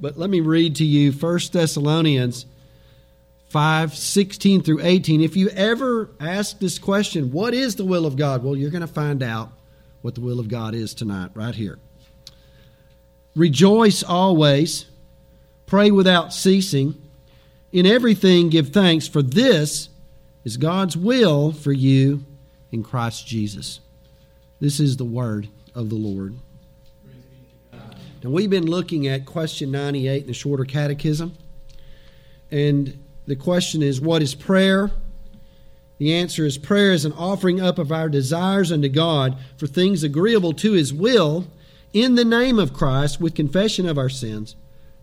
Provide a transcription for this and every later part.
But let me read to you 1 Thessalonians 5 16 through 18. If you ever ask this question, what is the will of God? Well, you're going to find out what the will of God is tonight, right here. Rejoice always, pray without ceasing. In everything, give thanks, for this is God's will for you in Christ Jesus. This is the word of the Lord. Now, we've been looking at question 98 in the shorter catechism. And the question is what is prayer? The answer is prayer is an offering up of our desires unto God for things agreeable to His will in the name of Christ with confession of our sins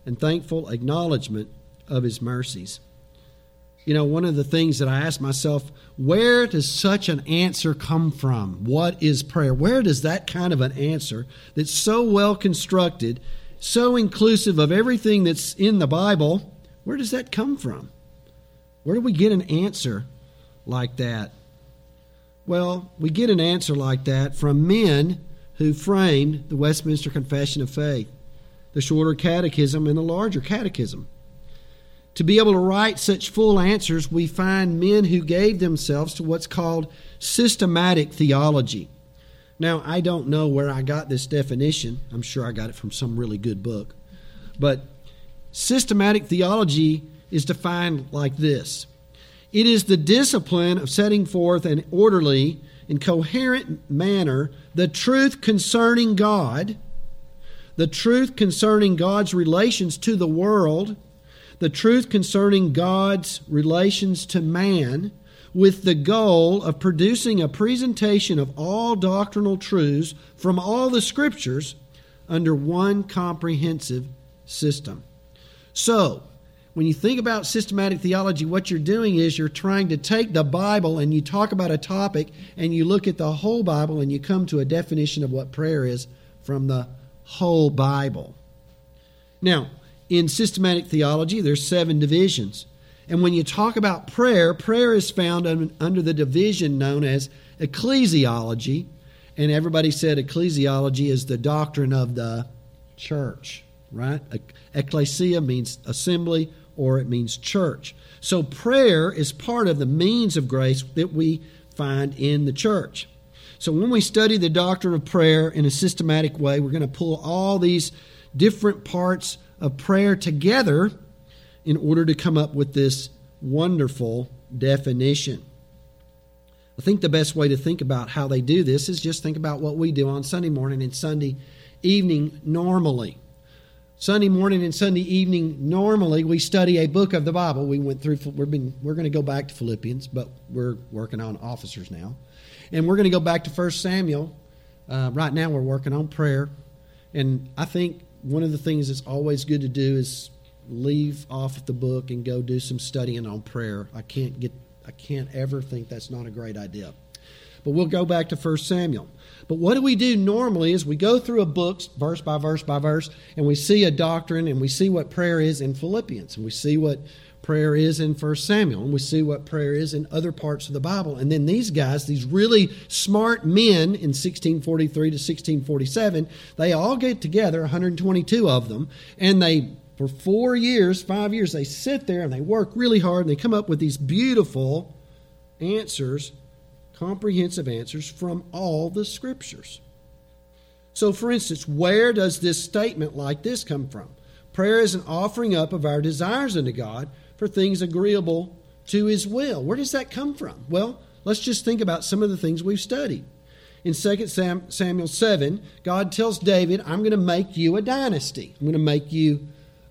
and thankful acknowledgement of His mercies. You know, one of the things that I ask myself, where does such an answer come from? What is prayer? Where does that kind of an answer that's so well constructed, so inclusive of everything that's in the Bible, where does that come from? Where do we get an answer like that? Well, we get an answer like that from men who framed the Westminster Confession of Faith, the shorter catechism, and the larger catechism. To be able to write such full answers, we find men who gave themselves to what's called systematic theology. Now, I don't know where I got this definition. I'm sure I got it from some really good book. But systematic theology is defined like this it is the discipline of setting forth in an orderly and coherent manner the truth concerning God, the truth concerning God's relations to the world the truth concerning God's relations to man with the goal of producing a presentation of all doctrinal truths from all the scriptures under one comprehensive system. So, when you think about systematic theology, what you're doing is you're trying to take the Bible and you talk about a topic and you look at the whole Bible and you come to a definition of what prayer is from the whole Bible. Now, in systematic theology, there's seven divisions. And when you talk about prayer, prayer is found under the division known as ecclesiology. And everybody said ecclesiology is the doctrine of the church, right? Ecclesia means assembly or it means church. So prayer is part of the means of grace that we find in the church. So when we study the doctrine of prayer in a systematic way, we're going to pull all these different parts of prayer together in order to come up with this wonderful definition. I think the best way to think about how they do this is just think about what we do on Sunday morning and Sunday evening normally. Sunday morning and Sunday evening normally we study a book of the Bible. We went through we've been we're going to go back to Philippians, but we're working on officers now. And we're going to go back to 1 Samuel. Uh, right now we're working on prayer. And I think one of the things that's always good to do is leave off the book and go do some studying on prayer. I can't get I can't ever think that's not a great idea. But we'll go back to 1 Samuel. But what do we do normally is we go through a book, verse by verse by verse, and we see a doctrine and we see what prayer is in Philippians, and we see what prayer is in 1 Samuel, and we see what prayer is in other parts of the Bible. And then these guys, these really smart men in 1643 to 1647, they all get together, 122 of them, and they for four years, five years, they sit there and they work really hard and they come up with these beautiful answers, comprehensive answers from all the scriptures. So, for instance, where does this statement like this come from? Prayer is an offering up of our desires unto God for things agreeable to his will. Where does that come from? Well, let's just think about some of the things we've studied. In 2 Samuel 7, God tells David, I'm going to make you a dynasty. I'm going to make you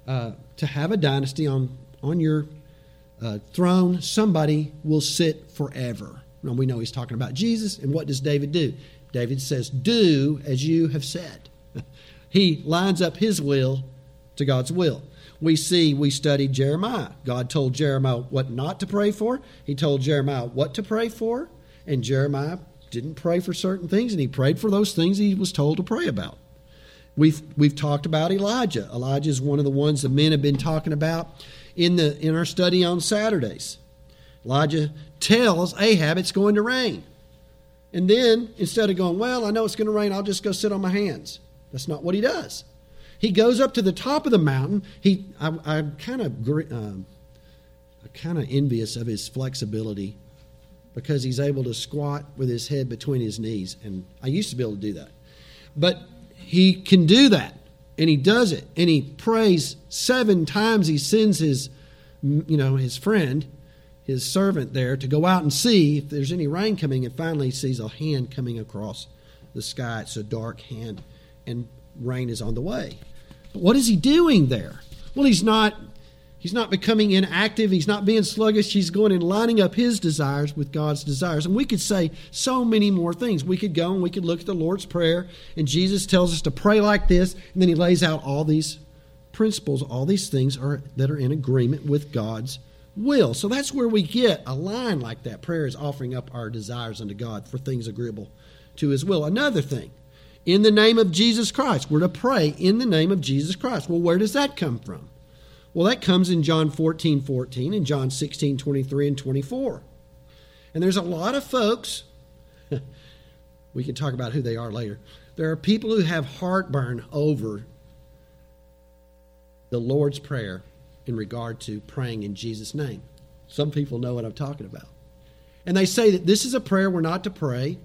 uh, to have a dynasty on, on your uh, throne. Somebody will sit forever. Now, we know he's talking about Jesus, and what does David do? David says, Do as you have said. he lines up his will to God's will we see we studied Jeremiah. God told Jeremiah what not to pray for, He told Jeremiah what to pray for, and Jeremiah didn't pray for certain things, and he prayed for those things he was told to pray about. We've, we've talked about Elijah. Elijah is one of the ones the men have been talking about in, the, in our study on Saturdays. Elijah tells Ahab it's going to rain. And then, instead of going, Well, I know it's going to rain, I'll just go sit on my hands. That's not what he does. He goes up to the top of the mountain. He, I, am kind of, um, kind of envious of his flexibility because he's able to squat with his head between his knees. And I used to be able to do that. But he can do that, and he does it. And he prays seven times. He sends his, you know, his friend, his servant there to go out and see if there's any rain coming. And finally, he sees a hand coming across the sky. It's a dark hand, and rain is on the way. What is he doing there? Well, he's not He's not becoming inactive. He's not being sluggish. He's going and lining up his desires with God's desires. And we could say so many more things. We could go and we could look at the Lord's Prayer, and Jesus tells us to pray like this, and then he lays out all these principles, all these things are, that are in agreement with God's will. So that's where we get a line like that. Prayer is offering up our desires unto God for things agreeable to his will. Another thing, in the name of Jesus Christ. We're to pray in the name of Jesus Christ. Well, where does that come from? Well, that comes in John 14 14 and John 16 23 and 24. And there's a lot of folks, we can talk about who they are later. There are people who have heartburn over the Lord's Prayer in regard to praying in Jesus' name. Some people know what I'm talking about. And they say that this is a prayer we're not to pray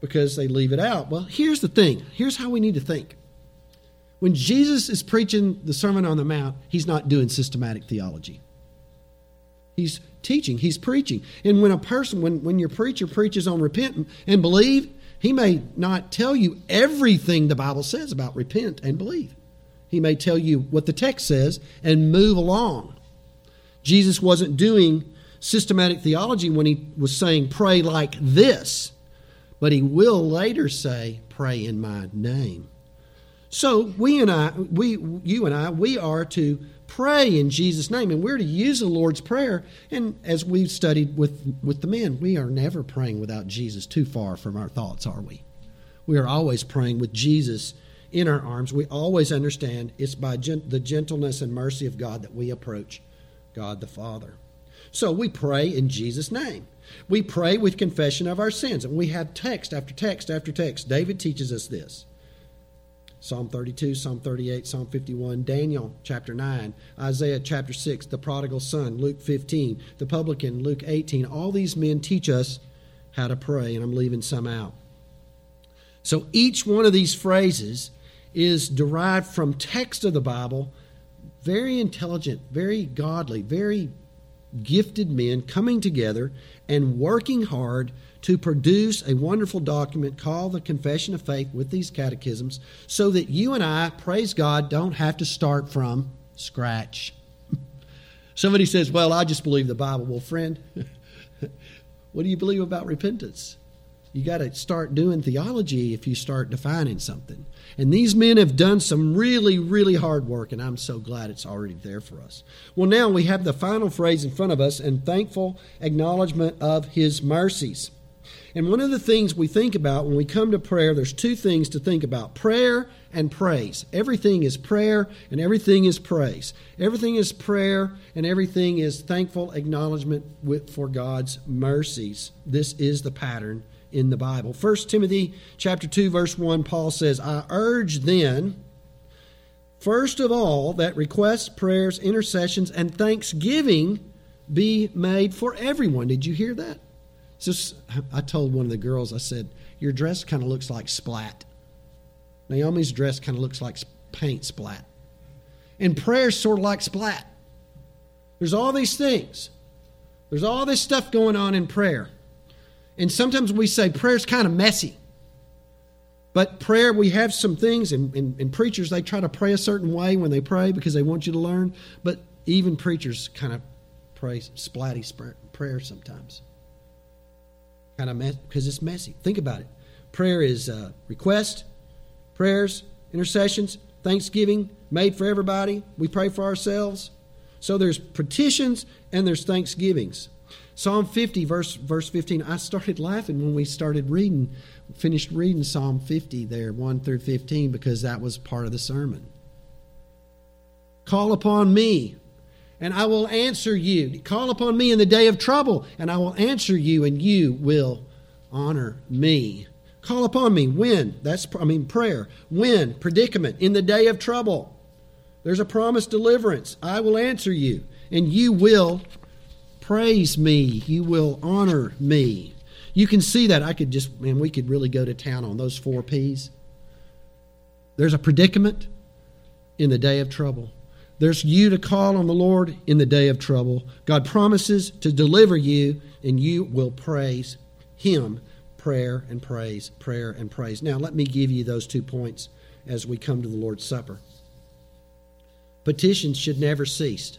because they leave it out. Well, here's the thing here's how we need to think. When Jesus is preaching the Sermon on the Mount, he's not doing systematic theology. He's teaching, he's preaching. And when a person, when, when your preacher preaches on repent and believe, he may not tell you everything the Bible says about repent and believe. He may tell you what the text says and move along. Jesus wasn't doing systematic theology when he was saying, pray like this, but he will later say, pray in my name. So we and I, we, you and I, we are to pray in Jesus' name, and we're to use the Lord's Prayer. And as we've studied with, with the men, we are never praying without Jesus too far from our thoughts, are we? We are always praying with Jesus in our arms. We always understand it's by the gentleness and mercy of God that we approach God the Father. So we pray in Jesus' name. We pray with confession of our sins, and we have text after text after text. David teaches us this. Psalm 32, Psalm 38, Psalm 51, Daniel chapter 9, Isaiah chapter 6, the prodigal son, Luke 15, the publican, Luke 18. All these men teach us how to pray, and I'm leaving some out. So each one of these phrases is derived from text of the Bible, very intelligent, very godly, very gifted men coming together and working hard to produce a wonderful document called the Confession of Faith with these catechisms so that you and I, praise God, don't have to start from scratch. Somebody says, Well, I just believe the Bible. Well, friend, what do you believe about repentance? You got to start doing theology if you start defining something. And these men have done some really, really hard work, and I'm so glad it's already there for us. Well, now we have the final phrase in front of us and thankful acknowledgement of his mercies. And one of the things we think about when we come to prayer, there's two things to think about prayer and praise. Everything is prayer and everything is praise. Everything is prayer and everything is thankful acknowledgement for God's mercies. This is the pattern in the Bible. 1 Timothy chapter 2 verse 1 Paul says, "I urge then first of all that requests, prayers, intercessions and thanksgiving be made for everyone." Did you hear that? just I told one of the girls, I said, Your dress kind of looks like splat. Naomi's dress kind of looks like paint splat. And prayer's sort of like splat. There's all these things. There's all this stuff going on in prayer. And sometimes we say prayer's kind of messy. But prayer, we have some things, and, and, and, preachers, they try to pray a certain way when they pray because they want you to learn. But even preachers kind of pray splatty prayer sometimes kind of mess because it's messy. Think about it. Prayer is uh, request, prayers, intercessions, thanksgiving made for everybody. We pray for ourselves. So there's petitions and there's thanksgivings. Psalm 50, verse, verse 15. I started laughing when we started reading, finished reading Psalm 50 there, 1 through 15, because that was part of the sermon. Call upon me, and I will answer you. Call upon me in the day of trouble, and I will answer you, and you will honor me. Call upon me. When? That's, I mean, prayer. When? Predicament. In the day of trouble. There's a promised deliverance. I will answer you, and you will praise me. You will honor me. You can see that. I could just, man, we could really go to town on those four P's. There's a predicament in the day of trouble. There's you to call on the Lord in the day of trouble. God promises to deliver you, and you will praise Him. Prayer and praise, prayer and praise. Now, let me give you those two points as we come to the Lord's Supper. Petitions should never cease,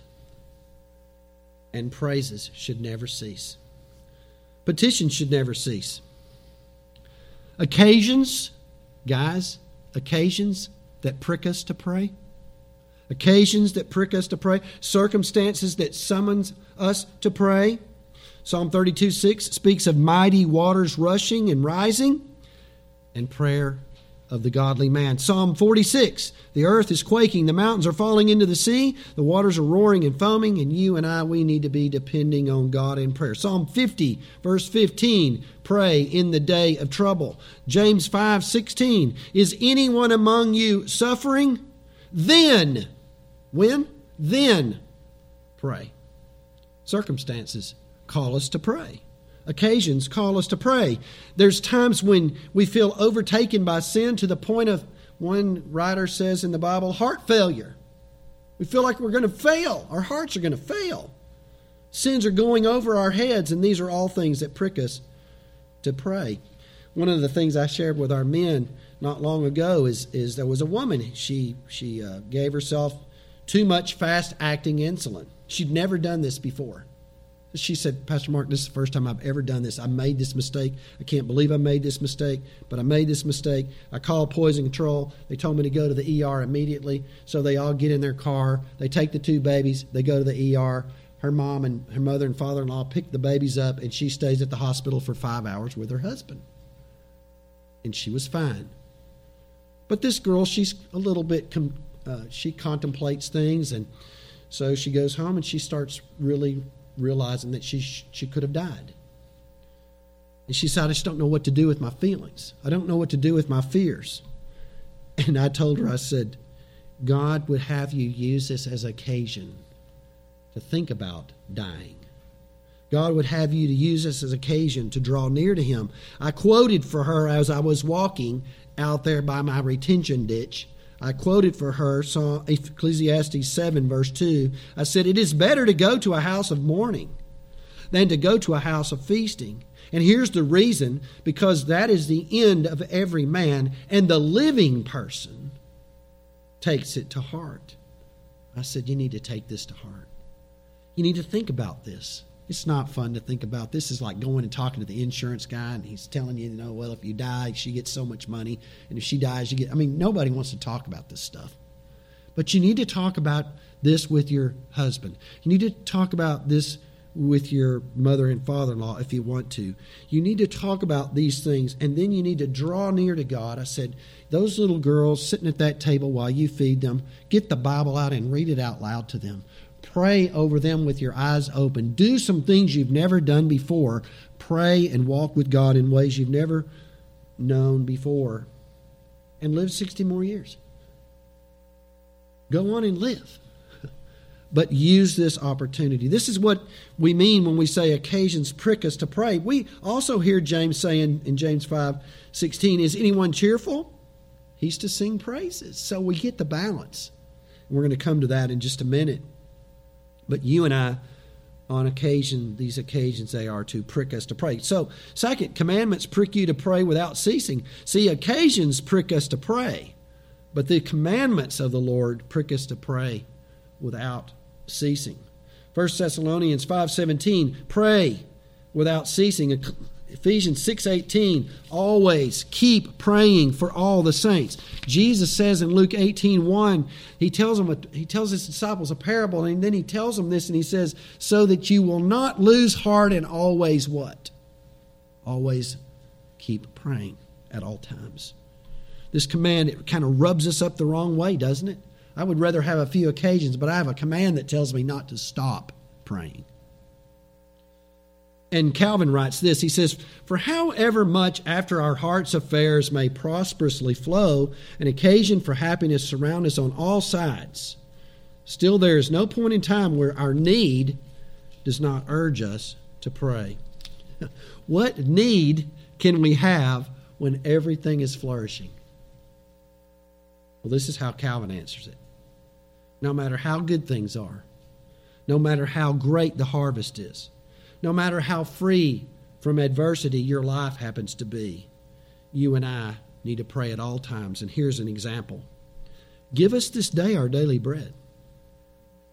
and praises should never cease. Petitions should never cease. Occasions, guys, occasions that prick us to pray occasions that prick us to pray, circumstances that summons us to pray. Psalm 32 6 speaks of mighty waters rushing and rising, and prayer of the godly man. Psalm 46 The earth is quaking, the mountains are falling into the sea, the waters are roaring and foaming, and you and I, we need to be depending on God in prayer. Psalm 50, verse 15 Pray in the day of trouble. James 5 16 Is anyone among you suffering? Then when? Then pray. Circumstances call us to pray. Occasions call us to pray. There's times when we feel overtaken by sin to the point of, one writer says in the Bible, heart failure. We feel like we're going to fail. Our hearts are going to fail. Sins are going over our heads, and these are all things that prick us to pray. One of the things I shared with our men not long ago is, is there was a woman. She, she uh, gave herself too much fast acting insulin. She'd never done this before. She said, Pastor Mark, this is the first time I've ever done this. I made this mistake. I can't believe I made this mistake, but I made this mistake. I called poison control. They told me to go to the ER immediately. So they all get in their car. They take the two babies. They go to the ER. Her mom and her mother and father in law pick the babies up, and she stays at the hospital for five hours with her husband. And she was fine. But this girl, she's a little bit uh, she contemplates things, and so she goes home and she starts really realizing that she she could have died. And she said, "I just don't know what to do with my feelings. I don't know what to do with my fears." And I told her, I said, "God would have you use this as occasion to think about dying." God would have you to use this as occasion to draw near to Him. I quoted for her as I was walking out there by my retention ditch I quoted for her Psalm, Ecclesiastes 7, verse 2. I said, It is better to go to a house of mourning than to go to a house of feasting. And here's the reason because that is the end of every man, and the living person takes it to heart. I said, You need to take this to heart. You need to think about this. It's not fun to think about. This is like going and talking to the insurance guy, and he's telling you, you know, well, if you die, she gets so much money, and if she dies, you get. I mean, nobody wants to talk about this stuff. But you need to talk about this with your husband. You need to talk about this with your mother and father in law if you want to. You need to talk about these things, and then you need to draw near to God. I said, those little girls sitting at that table while you feed them, get the Bible out and read it out loud to them. Pray over them with your eyes open. Do some things you've never done before. Pray and walk with God in ways you've never known before. And live 60 more years. Go on and live. But use this opportunity. This is what we mean when we say occasions prick us to pray. We also hear James saying in James 5 16, Is anyone cheerful? He's to sing praises. So we get the balance. We're going to come to that in just a minute. But you and I, on occasion, these occasions, they are to prick us to pray. So, second, commandments prick you to pray without ceasing. See, occasions prick us to pray, but the commandments of the Lord prick us to pray without ceasing. 1 Thessalonians 5:17 pray without ceasing Ephesians 6:18 always keep praying for all the saints. Jesus says in Luke 18:1 he tells them he tells his disciples a parable and then he tells them this and he says so that you will not lose heart and always what? Always keep praying at all times. This command it kind of rubs us up the wrong way, doesn't it? I would rather have a few occasions, but I have a command that tells me not to stop praying. And Calvin writes this He says, For however much after our heart's affairs may prosperously flow, an occasion for happiness surround us on all sides, still there is no point in time where our need does not urge us to pray. what need can we have when everything is flourishing? Well, this is how Calvin answers it. No matter how good things are, no matter how great the harvest is, no matter how free from adversity your life happens to be, you and I need to pray at all times. And here's an example Give us this day our daily bread.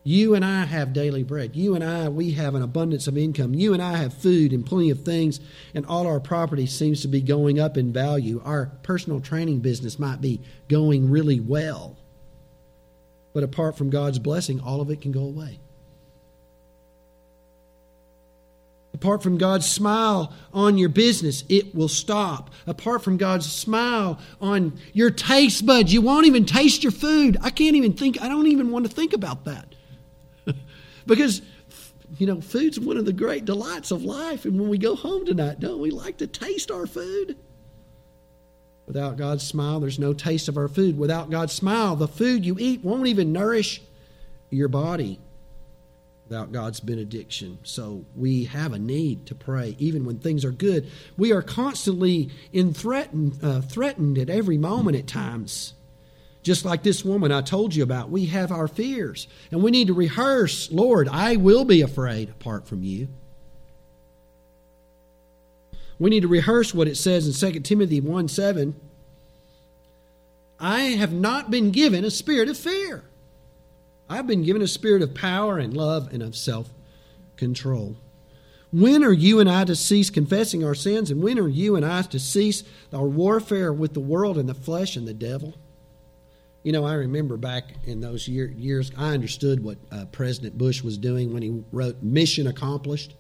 You and I have daily bread. You and I, we have an abundance of income. You and I have food and plenty of things, and all our property seems to be going up in value. Our personal training business might be going really well. But apart from God's blessing, all of it can go away. Apart from God's smile on your business, it will stop. Apart from God's smile on your taste buds, you won't even taste your food. I can't even think, I don't even want to think about that. because, you know, food's one of the great delights of life. And when we go home tonight, don't we like to taste our food? Without God's smile, there's no taste of our food. Without God's smile, the food you eat won't even nourish your body without God's benediction. So we have a need to pray, even when things are good. We are constantly in threatened, uh, threatened at every moment at times. Just like this woman I told you about, we have our fears, and we need to rehearse Lord, I will be afraid apart from you. We need to rehearse what it says in 2 Timothy 1 7. I have not been given a spirit of fear I've been given a spirit of power and love and of self control. When are you and I to cease confessing our sins? And when are you and I to cease our warfare with the world and the flesh and the devil? You know, I remember back in those year, years, I understood what uh, President Bush was doing when he wrote Mission Accomplished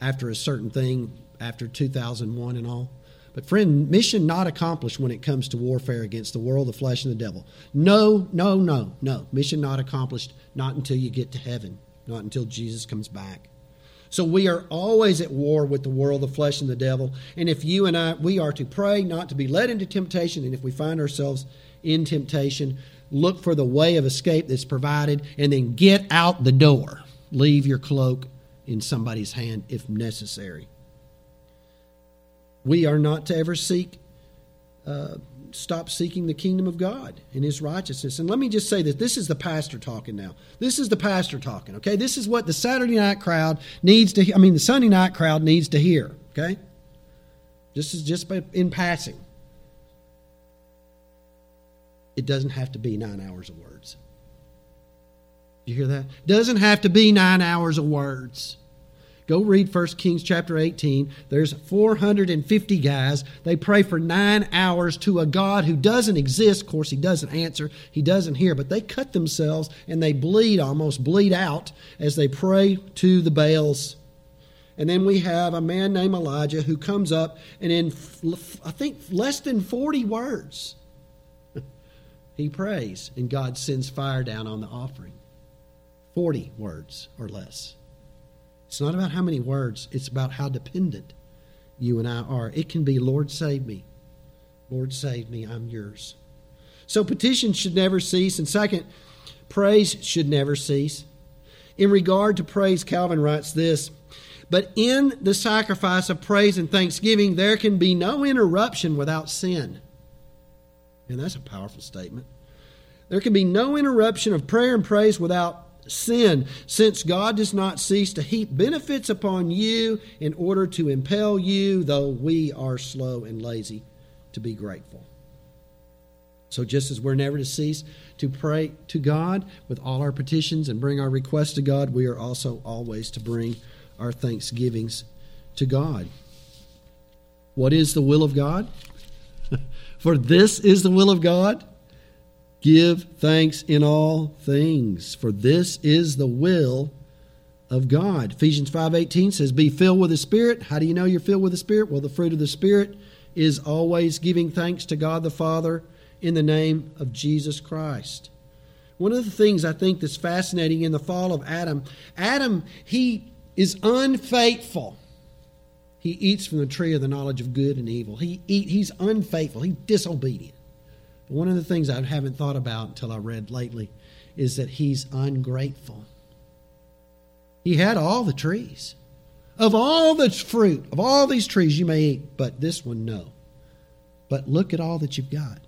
after a certain thing, after 2001 and all. But, friend, mission not accomplished when it comes to warfare against the world, the flesh, and the devil. No, no, no, no. Mission not accomplished, not until you get to heaven, not until Jesus comes back. So we are always at war with the world, the flesh, and the devil. And if you and I, we are to pray not to be led into temptation. And if we find ourselves in temptation, look for the way of escape that's provided and then get out the door. Leave your cloak in somebody's hand if necessary. We are not to ever seek, uh, stop seeking the kingdom of God and his righteousness. And let me just say that this is the pastor talking now. This is the pastor talking, okay? This is what the Saturday night crowd needs to, I mean, the Sunday night crowd needs to hear, okay? This is just in passing. It doesn't have to be nine hours of words. You hear that? Doesn't have to be nine hours of words. Go read 1 Kings chapter 18. There's 450 guys. They pray for nine hours to a God who doesn't exist. Of course, he doesn't answer, he doesn't hear, but they cut themselves and they bleed, almost bleed out, as they pray to the Baals. And then we have a man named Elijah who comes up and in, I think, less than 40 words, he prays and God sends fire down on the offering. 40 words or less. It's not about how many words, it's about how dependent you and I are. It can be, Lord, save me. Lord, save me. I'm yours. So petitions should never cease. And second, praise should never cease. In regard to praise, Calvin writes this But in the sacrifice of praise and thanksgiving, there can be no interruption without sin. And that's a powerful statement. There can be no interruption of prayer and praise without sin, since God does not cease to heap benefits upon you in order to impel you, though we are slow and lazy, to be grateful. So, just as we're never to cease to pray to God with all our petitions and bring our requests to God, we are also always to bring our thanksgivings to God. What is the will of God? For this is the will of God Give thanks in all things, for this is the will of God. Ephesians 5:18 says, "Be filled with the Spirit." How do you know you're filled with the Spirit? Well, the fruit of the Spirit is always giving thanks to God the Father in the name of Jesus Christ. One of the things I think that's fascinating in the fall of Adam, Adam, he is unfaithful. He eats from the tree of the knowledge of good and evil. He eat, he's unfaithful. He's disobedient. One of the things I haven't thought about until I read lately is that he's ungrateful. He had all the trees. Of all the fruit, of all these trees you may eat, but this one no. But look at all that you've got.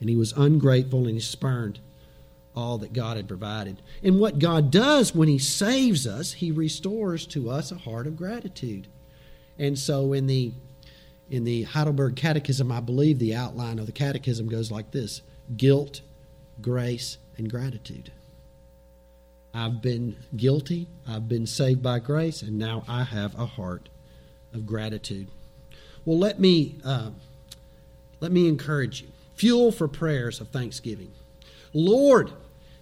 And he was ungrateful and he spurned all that God had provided. And what God does when he saves us, he restores to us a heart of gratitude. And so in the in the Heidelberg Catechism, I believe the outline of the catechism goes like this guilt, grace, and gratitude. I've been guilty, I've been saved by grace, and now I have a heart of gratitude. Well, let me uh, let me encourage you. Fuel for prayers of thanksgiving. Lord,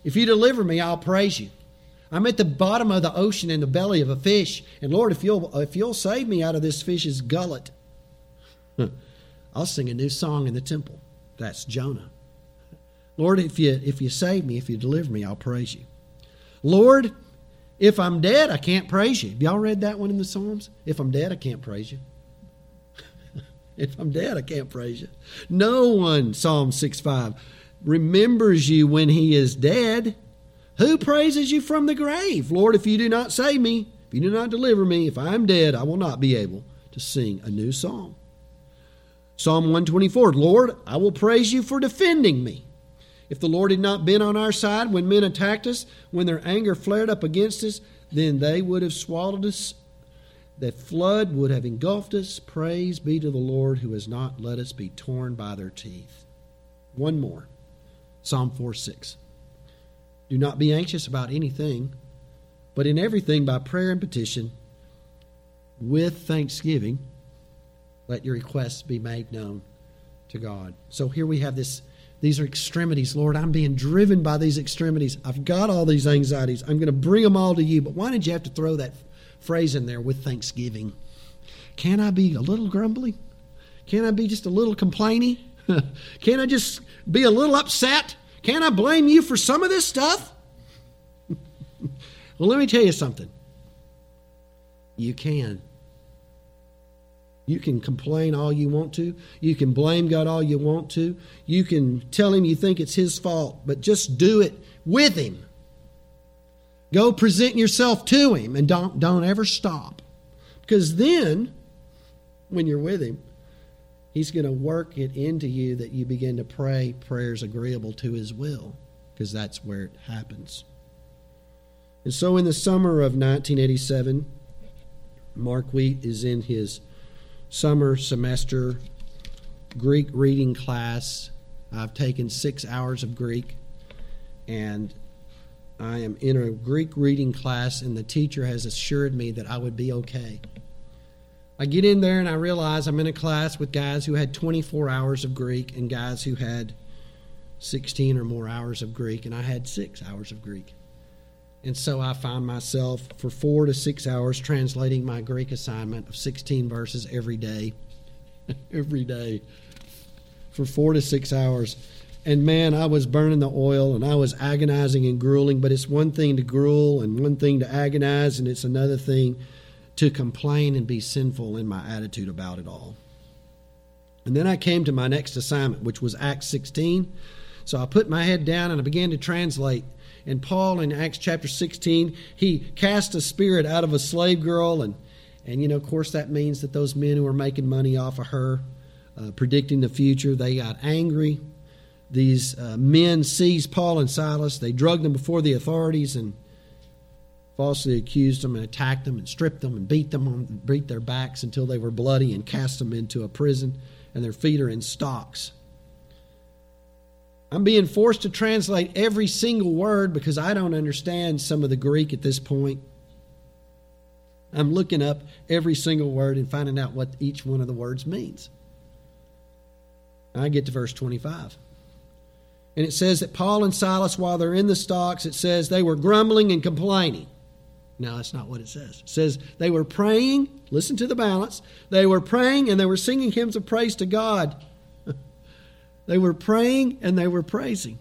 if you deliver me, I'll praise you. I'm at the bottom of the ocean in the belly of a fish. And Lord, if you'll, if you'll save me out of this fish's gullet, I'll sing a new song in the temple. That's Jonah. Lord, if you, if you save me, if you deliver me, I'll praise you. Lord, if I'm dead, I can't praise you. Have y'all read that one in the Psalms? If I'm dead, I can't praise you. if I'm dead, I can't praise you. No one, Psalm 6 5, remembers you when he is dead. Who praises you from the grave? Lord, if you do not save me, if you do not deliver me, if I am dead, I will not be able to sing a new song. Psalm 124 Lord, I will praise you for defending me. If the Lord had not been on our side when men attacked us, when their anger flared up against us, then they would have swallowed us. That flood would have engulfed us. Praise be to the Lord who has not let us be torn by their teeth. One more Psalm 4 6. Do not be anxious about anything, but in everything by prayer and petition, with thanksgiving, let your requests be made known to God. So here we have this. These are extremities. Lord, I'm being driven by these extremities. I've got all these anxieties. I'm going to bring them all to you. But why did you have to throw that phrase in there with thanksgiving? Can I be a little grumbly? Can I be just a little complaining? Can I just be a little upset? Can I blame you for some of this stuff? well, let me tell you something. You can. You can complain all you want to. You can blame God all you want to. You can tell Him you think it's His fault, but just do it with Him. Go present yourself to Him and don't, don't ever stop. Because then, when you're with Him, He's going to work it into you that you begin to pray prayers agreeable to His will, because that's where it happens. And so in the summer of 1987, Mark Wheat is in his summer semester Greek reading class. I've taken six hours of Greek, and I am in a Greek reading class, and the teacher has assured me that I would be okay. I get in there and I realize I'm in a class with guys who had 24 hours of Greek and guys who had 16 or more hours of Greek, and I had six hours of Greek. And so I find myself for four to six hours translating my Greek assignment of 16 verses every day. every day. For four to six hours. And man, I was burning the oil and I was agonizing and grueling, but it's one thing to gruel and one thing to agonize, and it's another thing to complain and be sinful in my attitude about it all. And then I came to my next assignment, which was Acts 16. So I put my head down and I began to translate. And Paul in Acts chapter 16, he cast a spirit out of a slave girl. And, and you know, of course, that means that those men who were making money off of her, uh, predicting the future, they got angry. These uh, men seized Paul and Silas. They drugged them before the authorities and falsely accused them and attacked them and stripped them and beat them on beat their backs until they were bloody and cast them into a prison and their feet are in stocks. I'm being forced to translate every single word because I don't understand some of the Greek at this point. I'm looking up every single word and finding out what each one of the words means. I get to verse 25. And it says that Paul and Silas, while they're in the stocks, it says they were grumbling and complaining. No, that's not what it says. It says they were praying, listen to the balance. They were praying and they were singing hymns of praise to God. They were praying and they were praising.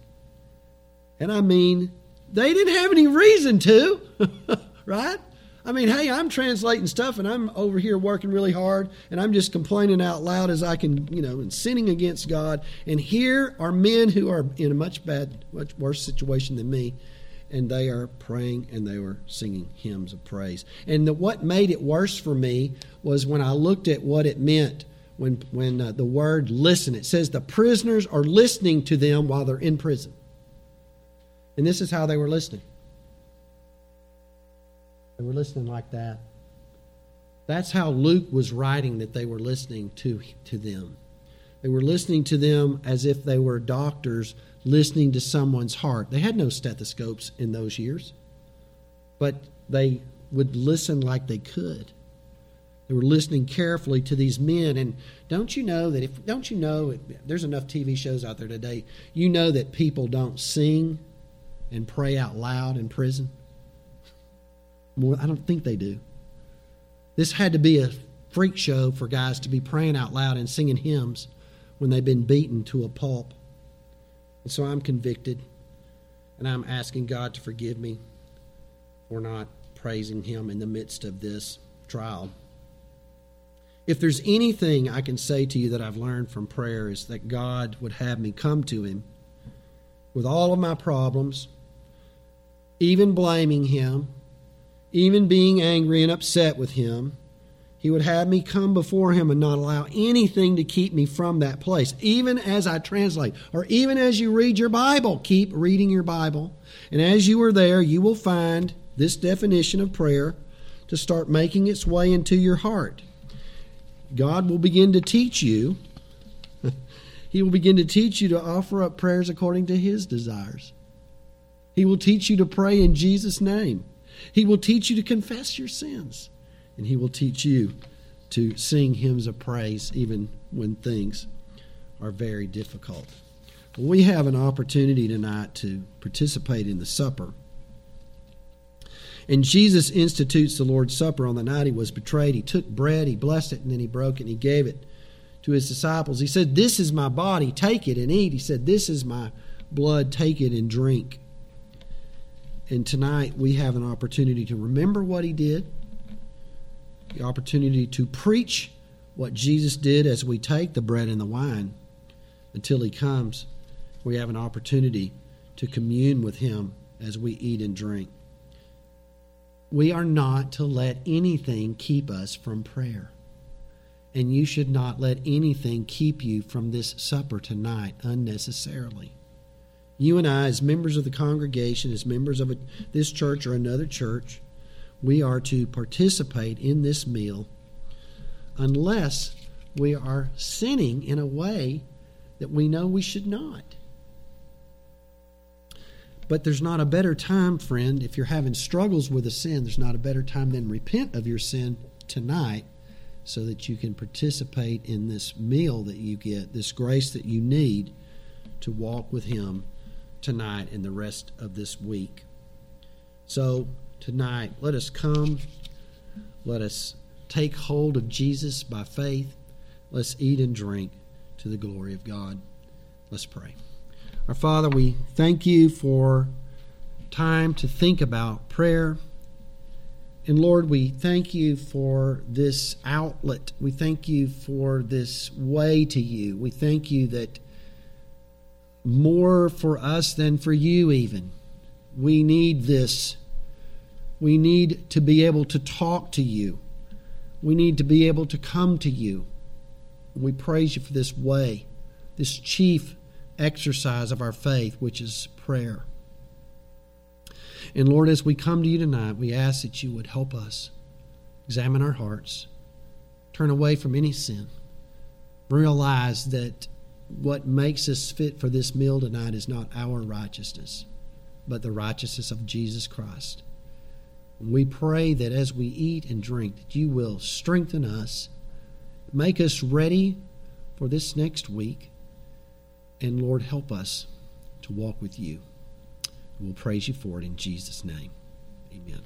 And I mean, they didn't have any reason to, right? I mean, hey, I'm translating stuff and I'm over here working really hard and I'm just complaining out loud as I can, you know, and sinning against God. And here are men who are in a much bad, much worse situation than me. And they are praying and they were singing hymns of praise. And the, what made it worse for me was when I looked at what it meant when, when uh, the word listen. It says the prisoners are listening to them while they're in prison. And this is how they were listening. They were listening like that. That's how Luke was writing that they were listening to, to them. They were listening to them as if they were doctors listening to someone's heart. They had no stethoscopes in those years, but they would listen like they could. They were listening carefully to these men. And don't you know that if, don't you know, there's enough TV shows out there today, you know that people don't sing and pray out loud in prison? More, I don't think they do. This had to be a freak show for guys to be praying out loud and singing hymns when they've been beaten to a pulp. And so I'm convicted, and I'm asking God to forgive me for not praising Him in the midst of this trial. If there's anything I can say to you that I've learned from prayer is that God would have me come to Him with all of my problems, even blaming Him, even being angry and upset with Him. He would have me come before Him and not allow anything to keep me from that place. Even as I translate, or even as you read your Bible, keep reading your Bible. And as you are there, you will find this definition of prayer to start making its way into your heart. God will begin to teach you. he will begin to teach you to offer up prayers according to His desires. He will teach you to pray in Jesus' name. He will teach you to confess your sins. And He will teach you to sing hymns of praise even when things are very difficult. We have an opportunity tonight to participate in the supper. And Jesus institutes the Lord's Supper on the night he was betrayed. He took bread, he blessed it, and then he broke it and he gave it to his disciples. He said, This is my body, take it and eat. He said, This is my blood, take it and drink. And tonight we have an opportunity to remember what he did, the opportunity to preach what Jesus did as we take the bread and the wine until he comes. We have an opportunity to commune with him as we eat and drink. We are not to let anything keep us from prayer. And you should not let anything keep you from this supper tonight unnecessarily. You and I, as members of the congregation, as members of a, this church or another church, we are to participate in this meal unless we are sinning in a way that we know we should not. But there's not a better time, friend, if you're having struggles with a sin, there's not a better time than repent of your sin tonight so that you can participate in this meal that you get, this grace that you need to walk with Him tonight and the rest of this week. So, tonight, let us come. Let us take hold of Jesus by faith. Let's eat and drink to the glory of God. Let's pray. Our Father, we thank you for time to think about prayer. And Lord, we thank you for this outlet. We thank you for this way to you. We thank you that more for us than for you, even. We need this. We need to be able to talk to you. We need to be able to come to you. We praise you for this way, this chief exercise of our faith, which is prayer. And Lord, as we come to you tonight, we ask that you would help us examine our hearts, turn away from any sin, realize that what makes us fit for this meal tonight is not our righteousness, but the righteousness of Jesus Christ. We pray that as we eat and drink, that you will strengthen us, make us ready for this next week and Lord, help us to walk with you. We'll praise you for it in Jesus' name. Amen.